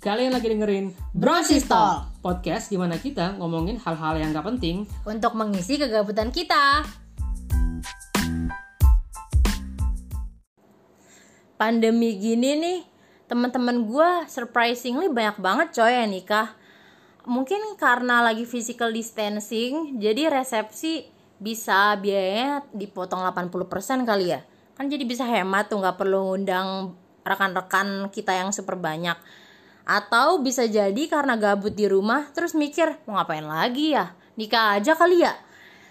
Kalian lagi dengerin Brosistol. Podcast di mana kita ngomongin hal-hal yang gak penting untuk mengisi kegabutan kita. Pandemi gini nih, teman-teman gue surprisingly banyak banget coy yang nikah. Mungkin karena lagi physical distancing, jadi resepsi bisa biayanya dipotong 80% kali ya. Kan jadi bisa hemat tuh, nggak perlu ngundang rekan-rekan kita yang super banyak. Atau bisa jadi karena gabut di rumah terus mikir mau ngapain lagi ya? Nikah aja kali ya.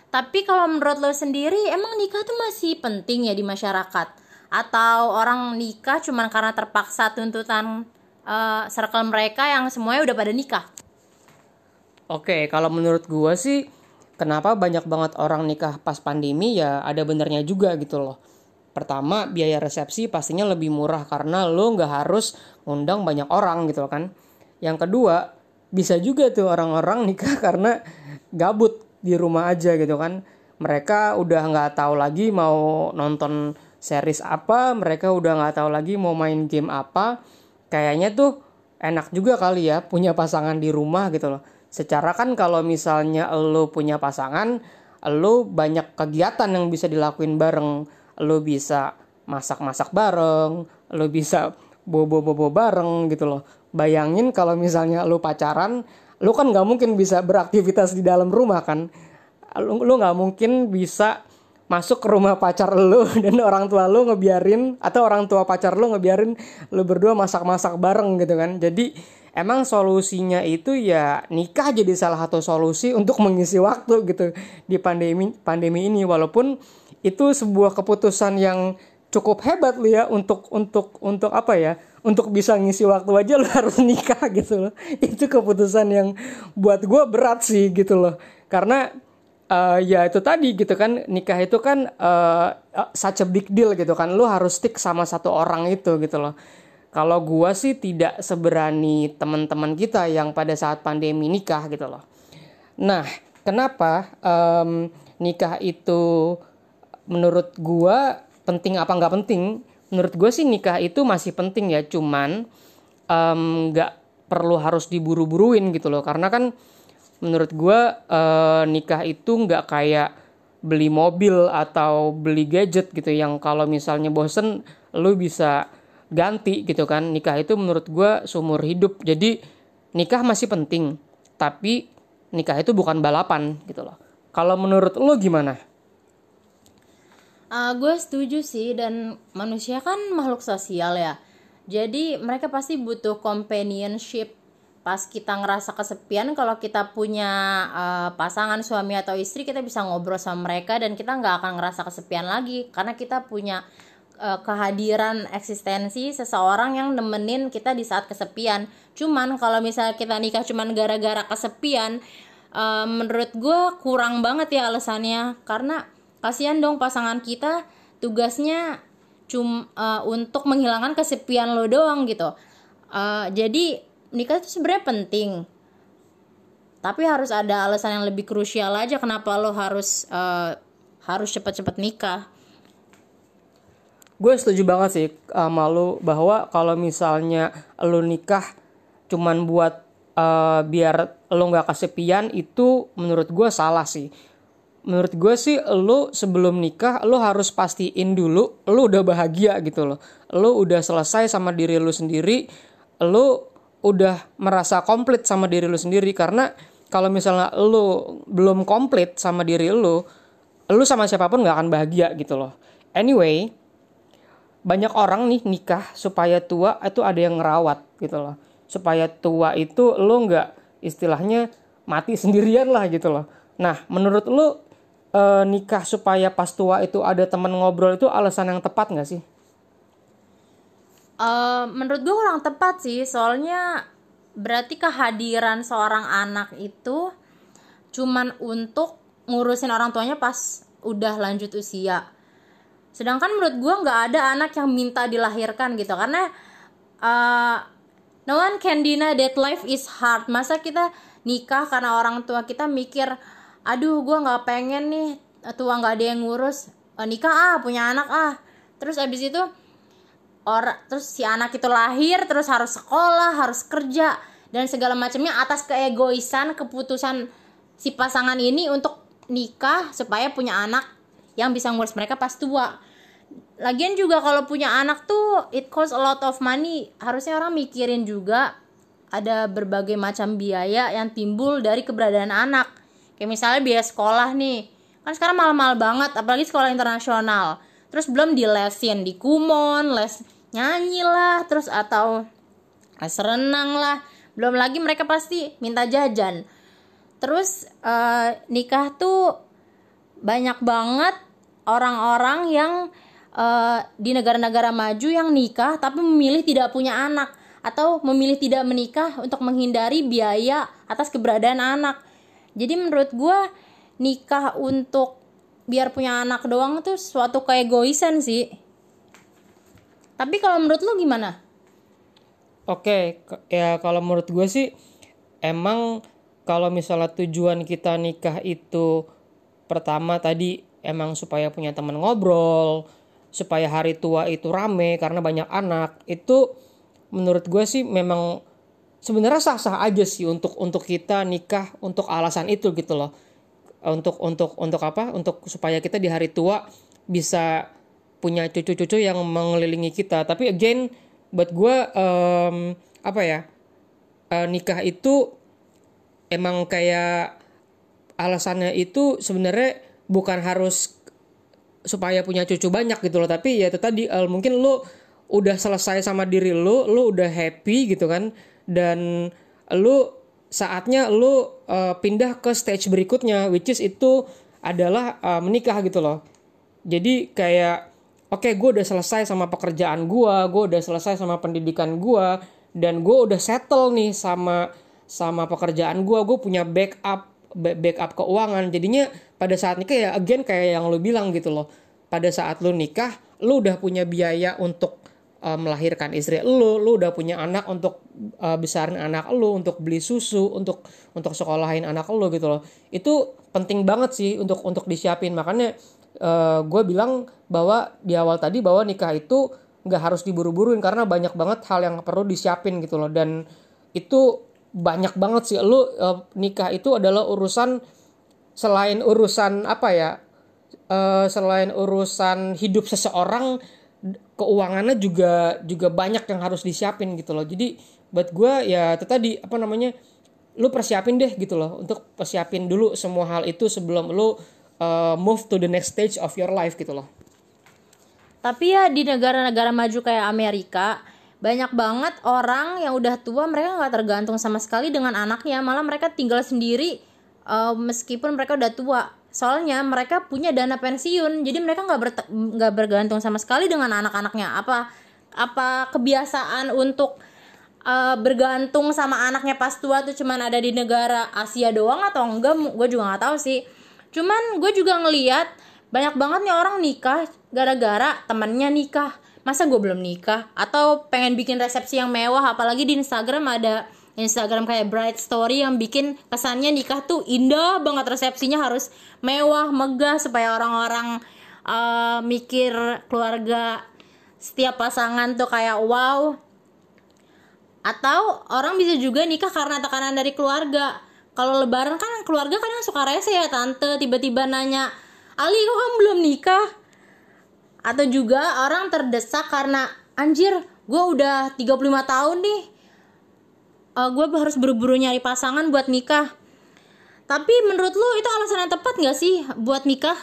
Tapi kalau menurut lo sendiri emang nikah tuh masih penting ya di masyarakat? Atau orang nikah cuma karena terpaksa tuntutan uh, circle mereka yang semuanya udah pada nikah? Oke, kalau menurut gua sih kenapa banyak banget orang nikah pas pandemi ya ada benernya juga gitu loh. Pertama, biaya resepsi pastinya lebih murah karena lo nggak harus ngundang banyak orang gitu kan. Yang kedua, bisa juga tuh orang-orang nikah karena gabut di rumah aja gitu kan. Mereka udah nggak tahu lagi mau nonton series apa, mereka udah nggak tahu lagi mau main game apa. Kayaknya tuh enak juga kali ya punya pasangan di rumah gitu loh secara kan kalau misalnya lo punya pasangan lo banyak kegiatan yang bisa dilakuin bareng lo bisa masak-masak bareng lo bisa bobo-bobo bareng gitu loh. Bayangin kalau misalnya lo pacaran lo kan nggak mungkin bisa beraktivitas di dalam rumah kan. Lo nggak mungkin bisa masuk ke rumah pacar lo dan orang tua lo ngebiarin atau orang tua pacar lo ngebiarin lo berdua masak-masak bareng gitu kan. Jadi emang solusinya itu ya nikah jadi salah satu solusi untuk mengisi waktu gitu di pandemi pandemi ini. Walaupun itu sebuah keputusan yang cukup hebat lo ya untuk untuk untuk apa ya? Untuk bisa ngisi waktu aja lo harus nikah gitu loh. Itu keputusan yang buat gue berat sih gitu loh. Karena uh, ya itu tadi gitu kan nikah itu kan uh, such a big deal gitu kan. Lo harus stick sama satu orang itu gitu loh kalau gua sih tidak seberani teman-teman kita yang pada saat pandemi nikah gitu loh. Nah, kenapa um, nikah itu menurut gua penting apa nggak penting? Menurut gua sih nikah itu masih penting ya, cuman nggak perlu harus diburu-buruin gitu loh. Karena kan menurut gua uh, nikah itu nggak kayak beli mobil atau beli gadget gitu yang kalau misalnya bosen lu bisa ganti gitu kan. Nikah itu menurut gue seumur hidup. Jadi nikah masih penting. Tapi nikah itu bukan balapan gitu loh. Kalau menurut lo gimana? Uh, gue setuju sih. Dan manusia kan makhluk sosial ya. Jadi mereka pasti butuh companionship. Pas kita ngerasa kesepian kalau kita punya uh, pasangan suami atau istri kita bisa ngobrol sama mereka dan kita nggak akan ngerasa kesepian lagi. Karena kita punya uh, kehadiran eksistensi seseorang yang nemenin kita di saat kesepian. Cuman kalau misalnya kita nikah cuman gara-gara kesepian, uh, menurut gue kurang banget ya alasannya. Karena kasihan dong pasangan kita tugasnya cum uh, untuk menghilangkan kesepian lo doang gitu. Uh, jadi nikah itu sebenarnya penting. Tapi harus ada alasan yang lebih krusial aja kenapa lo harus uh, harus cepat-cepat nikah gue setuju banget sih sama lu bahwa kalau misalnya lu nikah cuman buat uh, biar lu nggak kesepian itu menurut gue salah sih. Menurut gue sih lu sebelum nikah lu harus pastiin dulu lu udah bahagia gitu loh. Lu udah selesai sama diri lu sendiri lu udah merasa komplit sama diri lu sendiri. Karena kalau misalnya lu belum komplit sama diri lu lu sama siapa pun nggak akan bahagia gitu loh. Anyway banyak orang nih nikah supaya tua itu ada yang ngerawat gitu loh. Supaya tua itu lo nggak istilahnya mati sendirian lah gitu loh. Nah menurut lo e, nikah supaya pas tua itu ada teman ngobrol itu alasan yang tepat nggak sih? Uh, menurut gue kurang tepat sih. Soalnya berarti kehadiran seorang anak itu cuman untuk ngurusin orang tuanya pas udah lanjut usia sedangkan menurut gue nggak ada anak yang minta dilahirkan gitu karena uh, no one can deny that life is hard. Masa kita nikah karena orang tua kita mikir aduh gue nggak pengen nih tua nggak ada yang ngurus uh, nikah ah punya anak ah. Terus abis itu orang terus si anak itu lahir terus harus sekolah harus kerja dan segala macamnya atas keegoisan keputusan si pasangan ini untuk nikah supaya punya anak yang bisa ngurus mereka pas tua. Lagian juga kalau punya anak tuh it cost a lot of money. Harusnya orang mikirin juga ada berbagai macam biaya yang timbul dari keberadaan anak. Kayak misalnya biaya sekolah nih. Kan sekarang mahal-mahal banget apalagi sekolah internasional. Terus belum di lesin di kumon les nyanyi lah terus atau les renang lah. Belum lagi mereka pasti minta jajan. Terus uh, nikah tuh banyak banget orang-orang yang uh, di negara-negara maju yang nikah tapi memilih tidak punya anak atau memilih tidak menikah untuk menghindari biaya atas keberadaan anak jadi menurut gue nikah untuk biar punya anak doang tuh suatu keegoisan sih tapi kalau menurut lu gimana? Oke, ya kalau menurut gue sih emang kalau misalnya tujuan kita nikah itu pertama tadi emang supaya punya teman ngobrol, supaya hari tua itu rame karena banyak anak, itu menurut gue sih memang sebenarnya sah-sah aja sih untuk untuk kita nikah untuk alasan itu gitu loh. Untuk untuk untuk apa? Untuk supaya kita di hari tua bisa punya cucu-cucu yang mengelilingi kita tapi again buat gue um, apa ya uh, nikah itu emang kayak alasannya itu sebenarnya bukan harus supaya punya cucu banyak gitu loh tapi ya itu tadi uh, mungkin lo udah selesai sama diri lo lo udah happy gitu kan dan lo saatnya lo uh, pindah ke stage berikutnya which is itu adalah uh, menikah gitu loh. Jadi kayak oke okay, gue udah selesai sama pekerjaan gue gue udah selesai sama pendidikan gue dan gue udah settle nih sama sama pekerjaan gue gue punya backup backup keuangan. Jadinya pada saat nikah ya again kayak yang lo bilang gitu loh. Pada saat lo nikah lo udah punya biaya untuk uh, melahirkan istri lo lo udah punya anak untuk uh, besarin anak lo untuk beli susu untuk untuk sekolahin anak lo gitu loh. Itu penting banget sih untuk untuk disiapin. Makanya uh, gue bilang bahwa di awal tadi bahwa nikah itu nggak harus diburu-buruin karena banyak banget hal yang perlu disiapin gitu loh. Dan itu banyak banget sih. Lu uh, nikah itu adalah urusan selain urusan apa ya? Uh, selain urusan hidup seseorang keuangannya juga juga banyak yang harus disiapin gitu loh. Jadi buat gue ya itu tadi apa namanya lu persiapin deh gitu loh. Untuk persiapin dulu semua hal itu sebelum lu uh, move to the next stage of your life gitu loh. Tapi ya di negara-negara maju kayak Amerika banyak banget orang yang udah tua mereka nggak tergantung sama sekali dengan anaknya. Malah mereka tinggal sendiri uh, meskipun mereka udah tua. Soalnya mereka punya dana pensiun jadi mereka nggak nggak bergantung sama sekali dengan anak-anaknya. Apa apa kebiasaan untuk uh, bergantung sama anaknya pas tua tuh cuman ada di negara Asia doang atau enggak? Gue juga nggak tahu sih. Cuman gue juga ngeliat banyak banget nih orang nikah gara-gara temannya nikah masa gue belum nikah? Atau pengen bikin resepsi yang mewah apalagi di Instagram ada Instagram kayak bright story yang bikin kesannya nikah tuh indah banget resepsinya harus mewah megah supaya orang-orang uh, mikir keluarga setiap pasangan tuh kayak wow. Atau orang bisa juga nikah karena tekanan dari keluarga. Kalau lebaran kan keluarga kadang suka rese ya tante. Tiba-tiba nanya Ali kok kamu belum nikah atau juga orang terdesak karena anjir gue udah 35 tahun nih. Uh, eh, gue harus buru-buru nyari pasangan buat nikah. Tapi menurut lu itu alasan yang tepat gak sih buat nikah?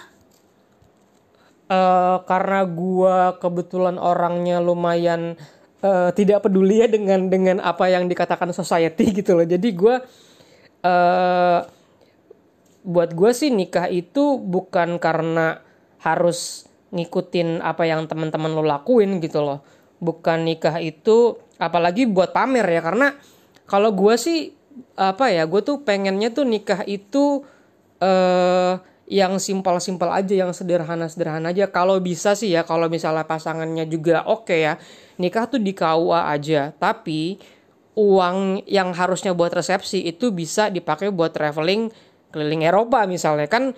Uh, karena gue kebetulan orangnya lumayan uh, tidak peduli ya dengan dengan apa yang dikatakan society gitu loh. Jadi gue uh, buat gue sih nikah itu bukan karena harus ngikutin apa yang teman-teman lo lakuin gitu loh. Bukan nikah itu apalagi buat pamer ya karena kalau gue sih apa ya gue tuh pengennya tuh nikah itu uh, yang simpel-simpel aja yang sederhana-sederhana aja. Kalau bisa sih ya kalau misalnya pasangannya juga oke okay ya nikah tuh di KUA aja. Tapi uang yang harusnya buat resepsi itu bisa dipakai buat traveling keliling Eropa misalnya. Kan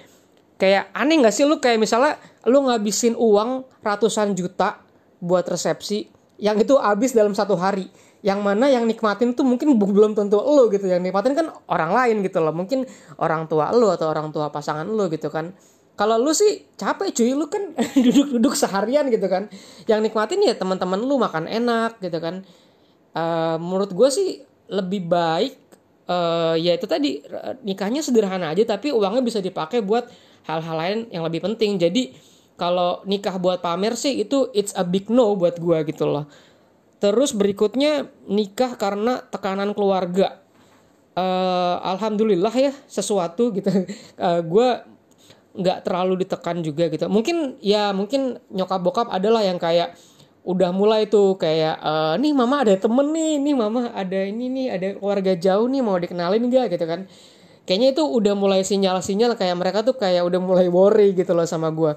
kayak aneh nggak sih lu? Kayak misalnya lu ngabisin uang ratusan juta buat resepsi yang itu habis dalam satu hari. Yang mana yang nikmatin tuh mungkin belum tentu lo gitu. Yang nikmatin kan orang lain gitu loh. Mungkin orang tua lo atau orang tua pasangan lo gitu kan. Kalau lu sih capek cuy. Lu kan duduk-duduk seharian gitu kan. Yang nikmatin ya teman-teman lu makan enak gitu kan. Uh, menurut gue sih lebih baik uh, ya itu tadi nikahnya sederhana aja tapi uangnya bisa dipakai buat hal-hal lain yang lebih penting. Jadi kalau nikah buat pamer sih itu it's a big no buat gue gitu loh. Terus berikutnya nikah karena tekanan keluarga. Uh, alhamdulillah ya sesuatu gitu. Uh, gue nggak terlalu ditekan juga gitu. Mungkin ya mungkin nyokap bokap adalah yang kayak udah mulai tuh kayak e, nih mama ada temen nih nih mama ada ini nih ada keluarga jauh nih mau dikenalin gak gitu kan kayaknya itu udah mulai sinyal-sinyal kayak mereka tuh kayak udah mulai worry gitu loh sama gue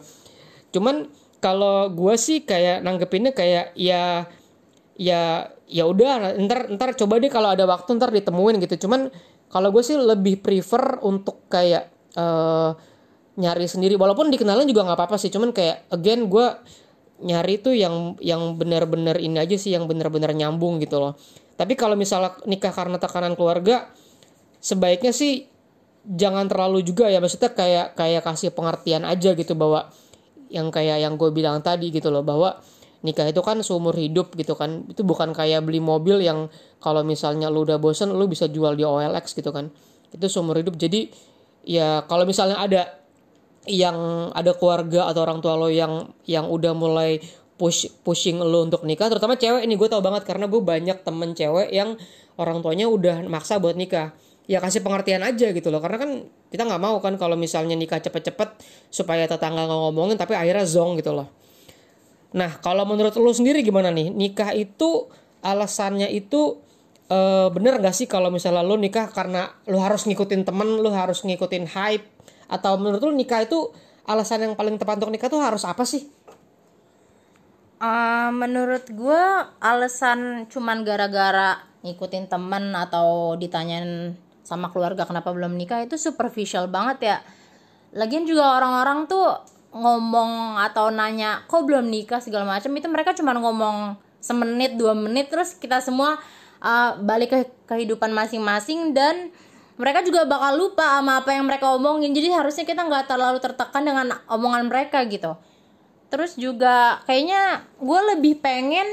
cuman kalau gue sih kayak nanggepinnya kayak ya ya ya udah ntar ntar coba deh kalau ada waktu ntar ditemuin gitu. Cuman kalau gue sih lebih prefer untuk kayak uh, nyari sendiri. Walaupun dikenalin juga nggak apa-apa sih cuman kayak again gue nyari tuh yang yang benar-benar ini aja sih yang benar-benar nyambung gitu loh. Tapi kalau misalnya nikah karena tekanan keluarga sebaiknya sih jangan terlalu juga ya maksudnya kayak kayak kasih pengertian aja gitu bahwa yang kayak yang gue bilang tadi gitu loh bahwa nikah itu kan seumur hidup gitu kan. Itu bukan kayak beli mobil yang kalau misalnya lu udah bosen lu bisa jual di OLX gitu kan. Itu seumur hidup. Jadi ya kalau misalnya ada yang ada keluarga atau orang tua lo yang yang udah mulai push pushing lo untuk nikah terutama cewek ini gue tau banget karena gue banyak temen cewek yang orang tuanya udah maksa buat nikah ya kasih pengertian aja gitu loh. Karena kan kita nggak mau kan kalau misalnya nikah cepet-cepet supaya tetangga nggak ngomongin tapi akhirnya zong gitu loh. Nah kalau menurut lo sendiri gimana nih? Nikah itu alasannya itu e, bener gak sih kalau misalnya lo nikah karena lo harus ngikutin temen lo harus ngikutin hype? Atau menurut lu nikah itu alasan yang paling tepat untuk nikah tuh harus apa sih? Uh, menurut gue alasan cuman gara-gara ngikutin temen atau ditanyain sama keluarga kenapa belum nikah itu superficial banget ya. Lagian juga orang-orang tuh ngomong atau nanya kok belum nikah? segala macam itu mereka cuma ngomong semenit dua menit terus kita semua uh, balik ke kehidupan masing-masing dan mereka juga bakal lupa sama apa yang mereka omongin. Jadi harusnya kita nggak terlalu tertekan dengan omongan mereka gitu. Terus juga kayaknya gue lebih pengen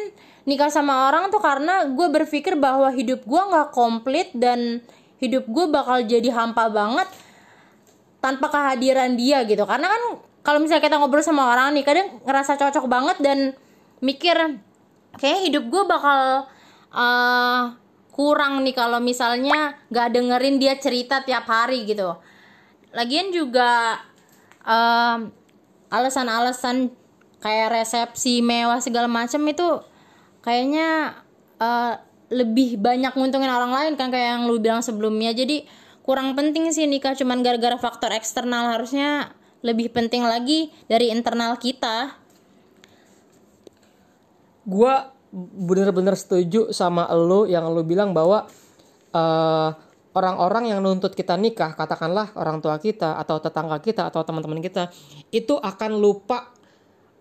nikah sama orang tuh karena gue berpikir bahwa hidup gue nggak komplit dan hidup gue bakal jadi hampa banget tanpa kehadiran dia gitu. Karena kan kalau misalnya kita ngobrol sama orang nih kadang ngerasa cocok banget dan mikir kayak hidup gue bakal uh, kurang nih kalau misalnya gak dengerin dia cerita tiap hari gitu. Lagian juga um, alasan-alasan kayak resepsi mewah segala macam itu kayaknya uh, lebih banyak nguntungin orang lain kan kayak yang lu bilang sebelumnya. Jadi kurang penting sih nikah cuman gara-gara faktor eksternal harusnya lebih penting lagi dari internal kita. Gua bener-bener setuju sama lo yang lo bilang bahwa eh, orang-orang yang nuntut kita nikah, katakanlah orang tua kita atau tetangga kita atau teman-teman kita, itu akan lupa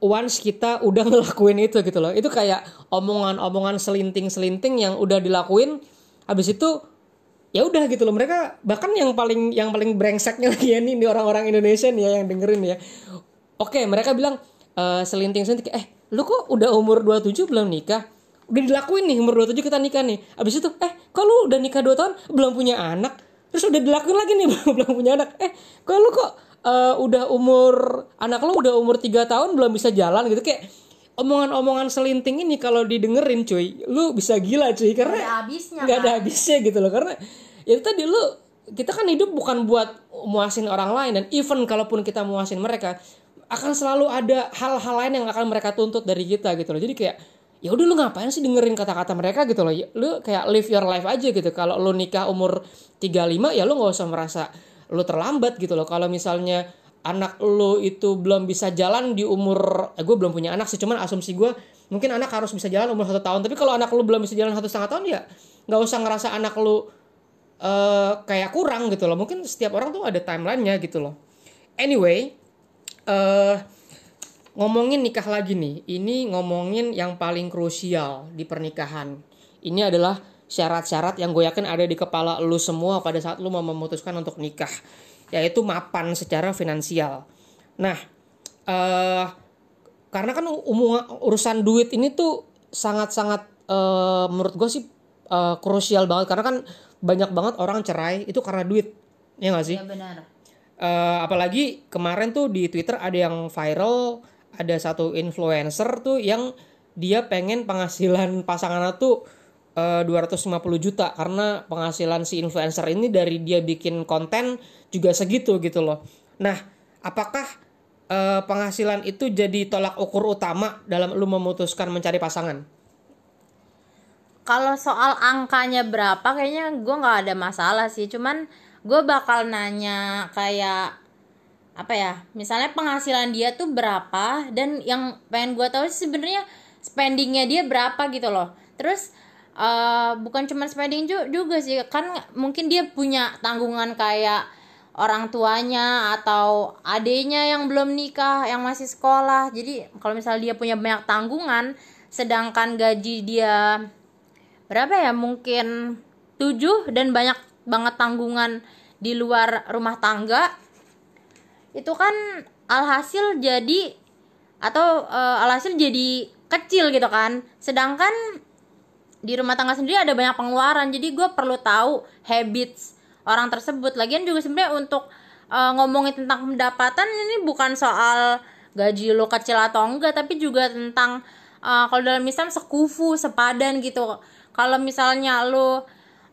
once kita udah ngelakuin itu gitu loh. Itu kayak omongan-omongan selinting-selinting yang udah dilakuin, habis itu ya udah gitu loh. Mereka bahkan yang paling yang paling brengseknya lagi ya nih orang-orang Indonesia nih ya yang dengerin ya. Oke, mereka bilang uh, selinting-selinting eh lu kok udah umur 27 belum nikah udah dilakuin nih umur 27 kita nikah nih abis itu eh kok lu udah nikah 2 tahun belum punya anak terus udah dilakuin lagi nih belum belum punya anak eh kok lu kok uh, udah umur anak lu udah umur 3 tahun belum bisa jalan gitu. Kayak omongan-omongan selinting ini kalau didengerin cuy lu bisa gila cuy. Karena gak ada habisnya gak ada kan? habisnya gitu loh. Karena ya itu tadi lu kita kan hidup bukan buat muasin orang lain. Dan even kalaupun kita muasin mereka akan selalu ada hal-hal lain yang akan mereka tuntut dari kita gitu loh. Jadi kayak ya udah lu ngapain sih dengerin kata-kata mereka gitu loh? Lu kayak live your life aja gitu. Kalau lu nikah umur 35 ya lu nggak usah merasa lu terlambat gitu loh kalau misalnya anak lu itu belum bisa jalan di umur eh, gue belum punya anak sih cuman asumsi gue mungkin anak harus bisa jalan umur satu tahun tapi kalau anak lu belum bisa jalan satu setengah tahun ya nggak usah ngerasa anak lu uh, kayak kurang gitu loh mungkin setiap orang tuh ada timelinenya gitu loh anyway uh, ngomongin nikah lagi nih. Ini ngomongin yang paling krusial di pernikahan. Ini adalah syarat-syarat yang gue yakin ada di kepala lu semua pada saat lu mau memutuskan untuk nikah, yaitu mapan secara finansial. Nah, eh karena kan umum urusan duit ini tuh sangat-sangat eh, menurut gue sih eh, krusial banget karena kan banyak banget orang cerai itu karena duit, ya nggak sih? ya benar Eh, apalagi kemarin tuh di Twitter ada yang viral, ada satu influencer tuh yang dia pengen penghasilan pasangannya tuh eh, 250 juta karena penghasilan si influencer ini dari dia bikin konten juga segitu gitu loh. Nah, apakah eh, penghasilan itu jadi tolak ukur utama dalam lu memutuskan mencari pasangan? kalau soal angkanya berapa kayaknya gue nggak ada masalah sih cuman gue bakal nanya kayak apa ya misalnya penghasilan dia tuh berapa dan yang pengen gue tahu sebenarnya spendingnya dia berapa gitu loh terus eh, bukan cuma spending ju- juga sih. Kan mungkin dia punya tanggungan kayak orang tuanya atau adenya yang belum nikah yang masih sekolah. Jadi kalau misalnya dia punya banyak tanggungan sedangkan gaji dia berapa ya? Mungkin tujuh dan banyak banget tanggungan di luar rumah tangga. Itu kan alhasil jadi atau eh, alhasil jadi kecil gitu kan. Sedangkan di rumah tangga sendiri ada banyak pengeluaran jadi gue perlu tahu habits orang tersebut. Lagian juga sebenarnya untuk eh, ngomongin tentang pendapatan ini bukan soal gaji lo kecil atau enggak tapi juga tentang eh, kalau dalam Islam sekufu sepadan gitu. Kalau misalnya lo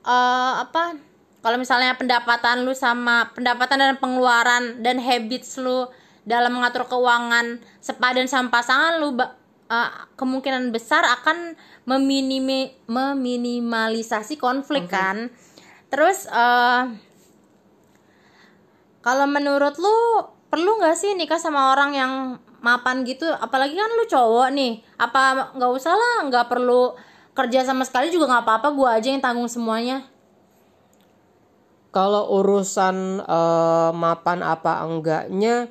eh, apa kalau misalnya pendapatan lu sama pendapatan dan pengeluaran dan habits lu dalam mengatur keuangan sepadan sama pasangan lu eh, kemungkinan besar akan meminimi meminimalisasi konflik kan. Terus eh, kalau menurut lu perlu nggak sih nikah sama orang yang mapan gitu? Apalagi kan lu cowok nih. Apa nggak usah lah nggak perlu kerja sama sekali juga nggak apa-apa gua aja yang tanggung semuanya. Kalau urusan eh, mapan apa enggaknya,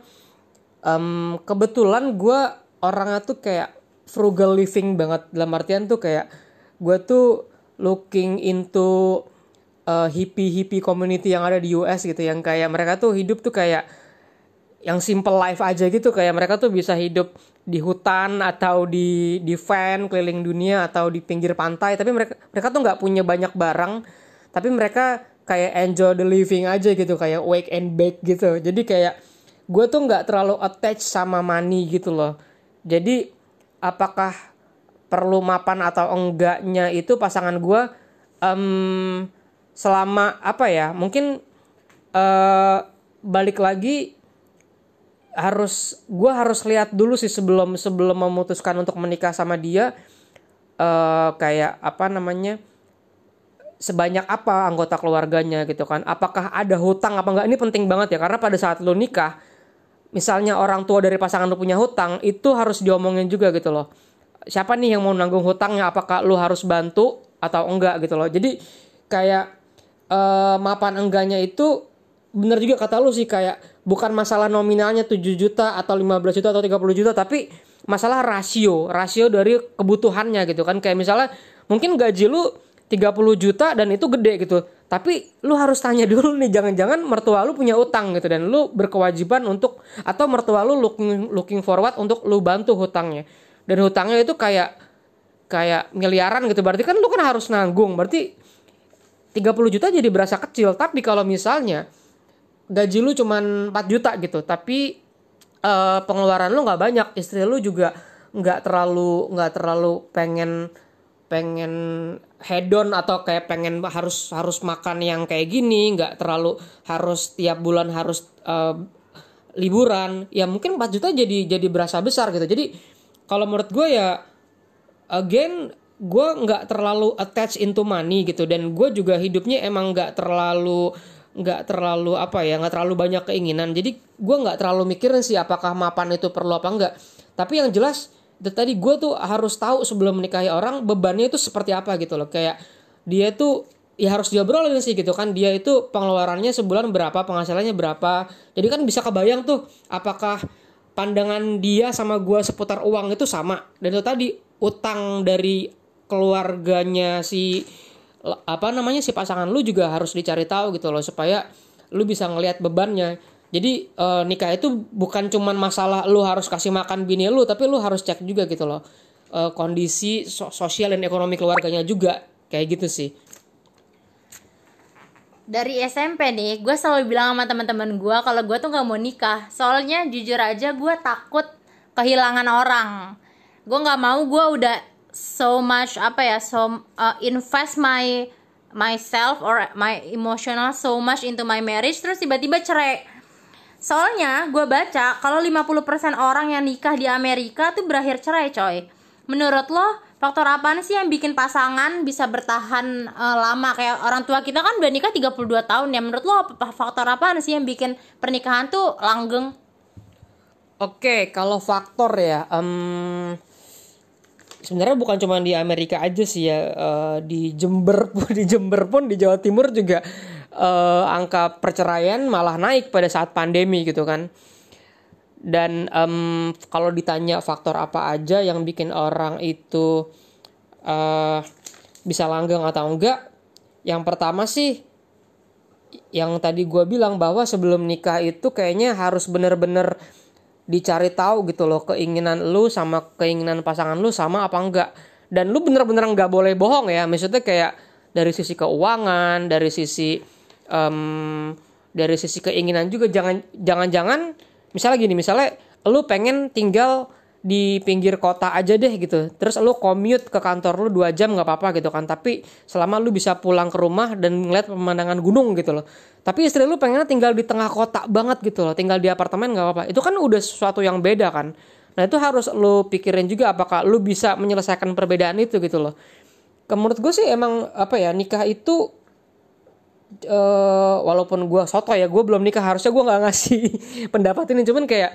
em, kebetulan gue orangnya tuh kayak frugal living banget. Dalam artian tuh kayak gue tuh looking into eh, hippie-hippie community yang ada di US gitu. Yang kayak mereka tuh hidup tuh kayak yang simple life aja gitu. Kayak mereka tuh bisa hidup di hutan atau di di van keliling dunia atau di pinggir pantai. Tapi mereka mereka tuh nggak punya banyak barang. Tapi mereka kayak enjoy the living aja gitu kayak wake and bake gitu jadi kayak gue tuh nggak terlalu attach sama money gitu loh jadi apakah perlu mapan atau enggaknya itu pasangan gue em, selama apa ya mungkin eh, balik lagi harus gue harus lihat dulu sih sebelum sebelum memutuskan untuk menikah sama dia eh kayak apa namanya sebanyak apa anggota keluarganya gitu kan. Apakah ada hutang apa enggak? Ini penting banget ya karena pada saat lu nikah misalnya orang tua dari pasangan lu punya hutang itu harus diomongin juga gitu loh. Siapa nih yang mau nanggung hutangnya? Apakah lu harus bantu atau enggak gitu loh? Jadi kayak eh, mapan enggaknya itu bener juga kata lu sih kayak bukan masalah nominalnya 7 juta atau 15 juta atau 30 juta tapi masalah rasio rasio dari kebutuhannya gitu kan. Kayak misalnya mungkin gaji lu 30 juta dan itu gede gitu. Tapi lu harus tanya dulu nih jangan-jangan mertua lu punya utang gitu dan lu berkewajiban untuk atau mertua lu looking looking forward untuk lu bantu hutangnya. Dan hutangnya itu kayak kayak miliaran gitu. Berarti kan lu kan harus nanggung. Berarti 30 juta jadi berasa kecil. Tapi kalau misalnya gaji lu cuman 4 juta gitu tapi eh, pengeluaran lu nggak banyak istri lu juga nggak terlalu nggak terlalu pengen pengen hedon atau kayak pengen harus harus makan yang kayak gini nggak terlalu harus tiap bulan harus eh, liburan ya mungkin 4 juta jadi jadi berasa besar gitu. Jadi kalau menurut gue ya again gue nggak terlalu attach into money gitu. Dan gue juga hidupnya emang nggak terlalu nggak terlalu apa ya nggak terlalu banyak keinginan. Jadi gue nggak terlalu mikirin sih apakah mapan itu perlu apa enggak tapi yang jelas tadi gue tuh harus tahu sebelum menikahi orang bebannya itu seperti apa gitu loh. Kayak dia tuh ya harus diobrolin sih gitu kan. Dia itu pengeluarannya sebulan berapa penghasilannya berapa. Jadi kan bisa kebayang tuh apakah pandangan dia sama gue seputar uang itu sama. Dan itu tadi utang dari keluarganya si apa namanya si pasangan lu juga harus dicari tahu gitu loh supaya lu bisa ngelihat bebannya jadi e, nikah itu bukan cuman masalah lu harus kasih makan bini lu tapi lu harus cek juga gitu loh e, kondisi so sosial dan ekonomi keluarganya juga kayak gitu sih. Dari SMP nih gue selalu bilang sama teman-teman gue kalau gue tuh nggak mau nikah. Soalnya jujur aja gue takut kehilangan orang. Gue nggak mau gue udah so much apa ya so uh, invest my myself or my emotional so much into my marriage terus tiba-tiba cerai soalnya gue baca kalau 50% orang yang nikah di Amerika tuh berakhir cerai coy. Menurut lo faktor apa sih yang bikin pasangan bisa bertahan uh, lama? Kayak orang tua kita kan udah nikah 32 tahun ya. Menurut lo faktor apa sih yang bikin pernikahan tuh langgeng? Oke, kalau faktor ya, um, sebenarnya bukan cuma di Amerika aja sih ya, uh, di Jember pun di Jember pun di Jawa Timur juga uh, angka perceraian malah naik pada saat pandemi gitu kan. Dan um, kalau ditanya faktor apa aja yang bikin orang itu uh, bisa langgeng atau enggak yang pertama sih yang tadi gue bilang bahwa sebelum nikah itu kayaknya harus bener-bener dicari tahu gitu loh keinginan lu sama keinginan pasangan lu sama apa enggak. Dan lu bener-bener nggak boleh bohong ya maksudnya kayak dari sisi keuangan dari sisi um, dari sisi keinginan juga jangan jangan-jangan misalnya gini misalnya lu pengen tinggal di pinggir kota aja deh gitu. Terus lu commute ke kantor lu dua jam nggak apa-apa gitu kan. Tapi selama lu bisa pulang ke rumah dan ngeliat pemandangan gunung gitu loh. Tapi istri lu pengen tinggal di tengah kota banget gitu loh. Tinggal di apartemen nggak apa-apa. Itu kan udah sesuatu yang beda kan. Nah itu harus lu pikirin juga apakah lu bisa menyelesaikan perbedaan itu gitu loh. Menurut gue sih emang apa ya nikah itu uh, walaupun gue soto ya gue belum nikah harusnya gue nggak ngasih pendapat ini. Cuman kayak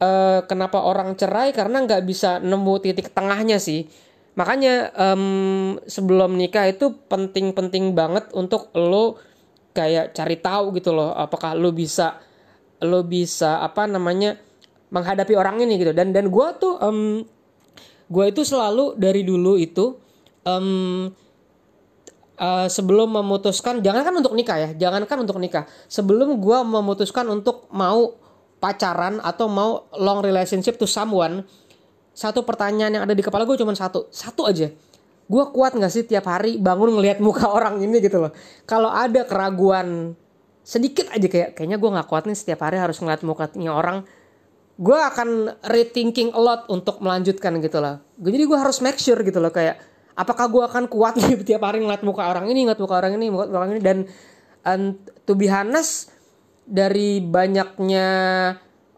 uh, kenapa orang cerai? Karena nggak bisa nemu titik tengahnya sih. Makanya um, sebelum nikah itu penting-penting banget untuk lo kayak cari tahu gitu loh apakah lo bisa lo bisa apa namanya menghadapi orang ini gitu. Dan dan gue tuh um, gue itu selalu dari dulu itu um, uh, sebelum memutuskan jangankan untuk nikah ya jangankan untuk nikah. Sebelum gue memutuskan untuk mau pacaran atau mau long relationship to someone satu pertanyaan yang ada di kepala gue cuma satu. Satu aja. Gue kuat nggak sih tiap hari bangun ngelihat muka orang ini gitu loh? Kalau ada keraguan sedikit aja kayak kayaknya gue nggak kuat nih setiap hari harus ngeliat mukanya orang gue akan rethinking a lot untuk melanjutkan gitu loh. Jadi gue harus make sure gitu loh kayak apakah gue akan kuat nih tiap hari ngeliat muka orang ini ngeliat muka orang ini muka orang ini? Dan and to be honest dari banyaknya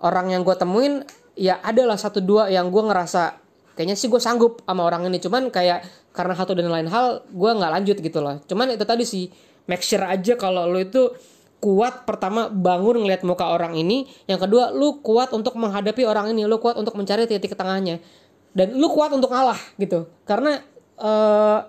orang yang gue temuin ya adalah satu dua yang gue ngerasa kayaknya sih gue sanggup sama orang ini. Cuman kayak karena satu dan lain hal gue nggak lanjut gitu loh. Cuman itu tadi sih make sure aja kalau lo itu kuat pertama bangun ngeliat muka orang ini. Yang kedua lu kuat untuk menghadapi orang ini. Lu kuat untuk mencari titik tengahnya. Dan lu kuat untuk ngalah gitu. Karena uh,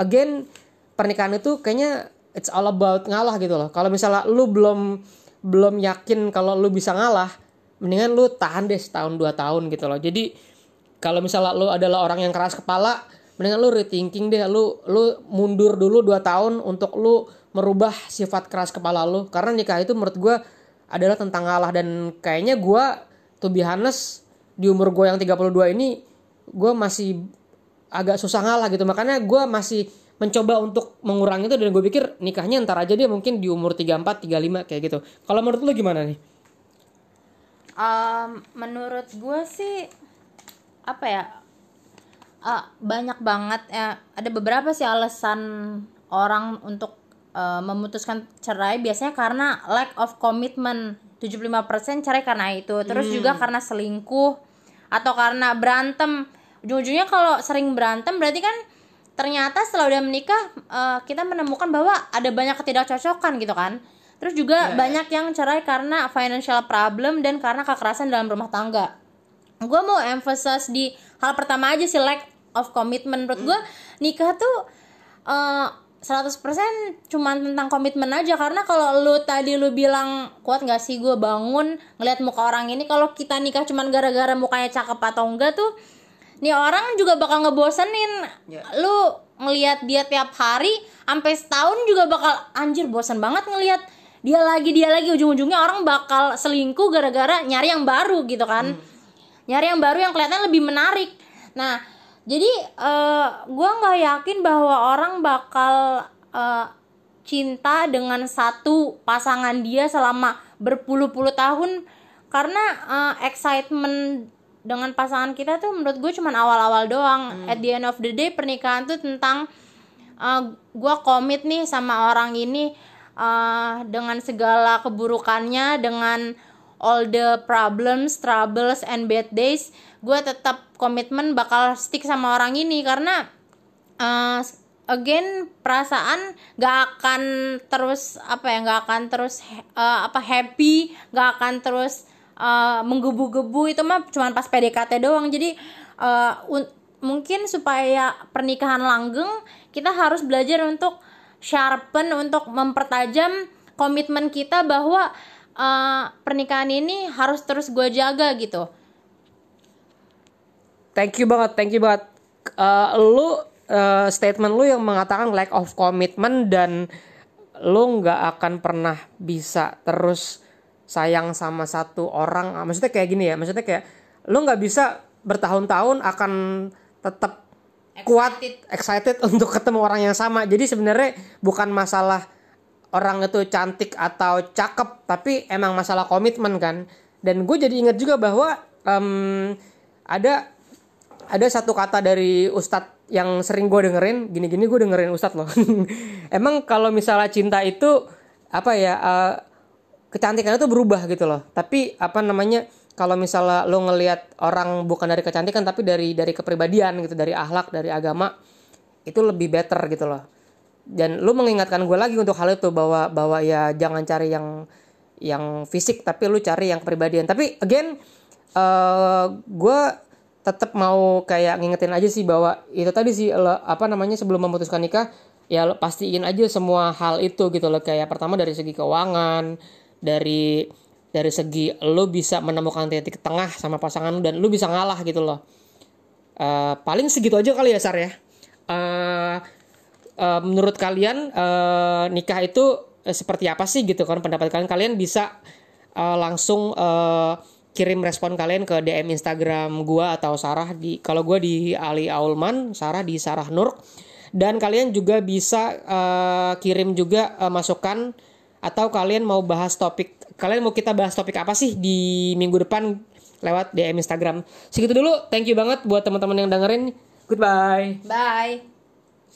again pernikahan itu kayaknya it's all about ngalah gitu loh. Kalau misalnya lu belum belum yakin kalau lu bisa ngalah, mendingan lu tahan deh setahun dua tahun gitu loh. Jadi kalau misalnya lu adalah orang yang keras kepala, mendingan lu rethinking deh, lu lu mundur dulu dua tahun untuk lu merubah sifat keras kepala lu. Karena nikah itu menurut gue adalah tentang ngalah dan kayaknya gue to be di umur gue yang 32 ini gue masih agak susah ngalah gitu. Makanya gue masih mencoba untuk mengurangi itu dan gue pikir nikahnya ntar aja dia mungkin di umur 34 35 kayak gitu. Kalau menurut lo gimana nih? Um, menurut gue sih apa ya uh, banyak banget ya ada beberapa sih alasan orang untuk uh, memutuskan cerai. Biasanya karena lack of commitment. 75% cerai karena itu. Terus hmm. juga karena selingkuh atau karena berantem ujung-ujungnya kalau sering berantem berarti kan ternyata setelah udah menikah uh, kita menemukan bahwa ada banyak ketidakcocokan gitu kan. Terus juga yeah. banyak yang cerai karena financial problem dan karena kekerasan dalam rumah tangga. Gue mau emphasize di hal pertama aja sih lack of commitment. Menurut gue nikah tuh uh, 100% cuman tentang komitmen aja. Karena kalau lu tadi lu bilang kuat nggak sih gue bangun ngeliat muka orang ini kalau kita nikah cuman gara-gara mukanya cakep atau enggak tuh nih orang juga bakal ngebosenin. Ya. lu ngelihat dia tiap hari sampai setahun juga bakal anjir bosan banget ngelihat dia lagi dia lagi ujung-ujungnya orang bakal selingkuh gara-gara nyari yang baru gitu kan. Nyari yang baru yang kelihatan lebih menarik. Nah jadi eh gue nggak yakin bahwa orang bakal eh, cinta dengan satu pasangan dia selama berpuluh-puluh tahun. Karena eh, excitement dengan pasangan kita tuh menurut gue cuman awal-awal doang. At the end of the day pernikahan tuh tentang gue komit nih sama orang ini eh, dengan segala keburukannya dengan all the problems, troubles and bad days, gue tetap komitmen bakal stick sama orang ini. Karena uh, again perasaan gak akan terus apa ya gak akan terus uh, apa happy, gak akan terus uh, menggebu-gebu itu mah cuma pas PDKT doang. Jadi uh, un- mungkin supaya pernikahan langgeng kita harus belajar untuk sharpen untuk mempertajam komitmen kita bahwa uh, pernikahan ini harus terus gue jaga gitu. Thank you banget, thank you banget. Eh, lu eh, statement lu yang mengatakan lack of commitment dan lu nggak akan pernah bisa terus sayang sama satu orang. Ah, Maksudnya kayak gini ya, maksudnya kayak lu nggak bisa bertahun-tahun akan tetap kuat, excited untuk ketemu orang yang sama. Jadi sebenarnya bukan masalah orang itu cantik atau cakep, tapi emang masalah komitmen kan. Dan gue jadi ingat juga bahwa em, ada ada satu kata dari ustadz yang sering gue dengerin gini-gini gue dengerin ustadz loh emang kalau misalnya cinta itu apa ya eh, kecantikan itu berubah gitu loh. Tapi apa namanya kalau misalnya lo ngelihat orang bukan dari kecantikan tapi dari dari kepribadian gitu dari akhlak dari agama itu lebih better gitu loh. Dan lu mengingatkan gue lagi untuk hal itu bahwa bahwa ya jangan cari yang yang fisik tapi lu cari yang kepribadian. Tapi again eh gue tetap mau kayak ngingetin aja sih bahwa itu tadi sih lo- apa namanya sebelum memutuskan nikah ya lo pastiin aja semua hal itu gitu loh. Kayak pertama dari segi keuangan dari dari segi lo bisa menemukan titik tengah sama pasangan lu dan lu bisa ngalah gitu loh. Eh, paling segitu aja kali ya Sar ya. Eh, eh, menurut kalian eh, nikah itu seperti apa sih gitu kan pendapat kalian? Kalian bisa eh, langsung eh, kirim respon kalian ke DM Instagram gua atau Sarah di kalau gua di Ali Aulman Sarah di Sarah Nur. Dan kalian juga bisa eh, kirim juga eh, masukan atau kalian mau bahas topik kalian mau kita bahas topik apa sih di minggu depan lewat DM Instagram. Segitu dulu thank you banget buat teman-teman yang dengerin. Goodbye. Bye.